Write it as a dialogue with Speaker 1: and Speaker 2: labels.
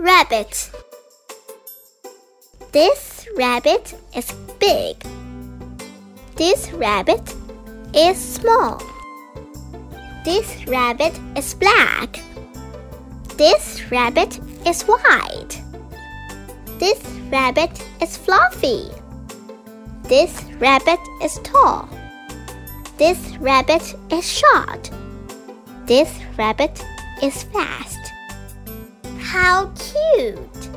Speaker 1: Rabbit. This rabbit is big. This rabbit is small. This rabbit is black. This rabbit is white. This rabbit is fluffy. This rabbit is tall. This rabbit is short. This rabbit is fast. How cute!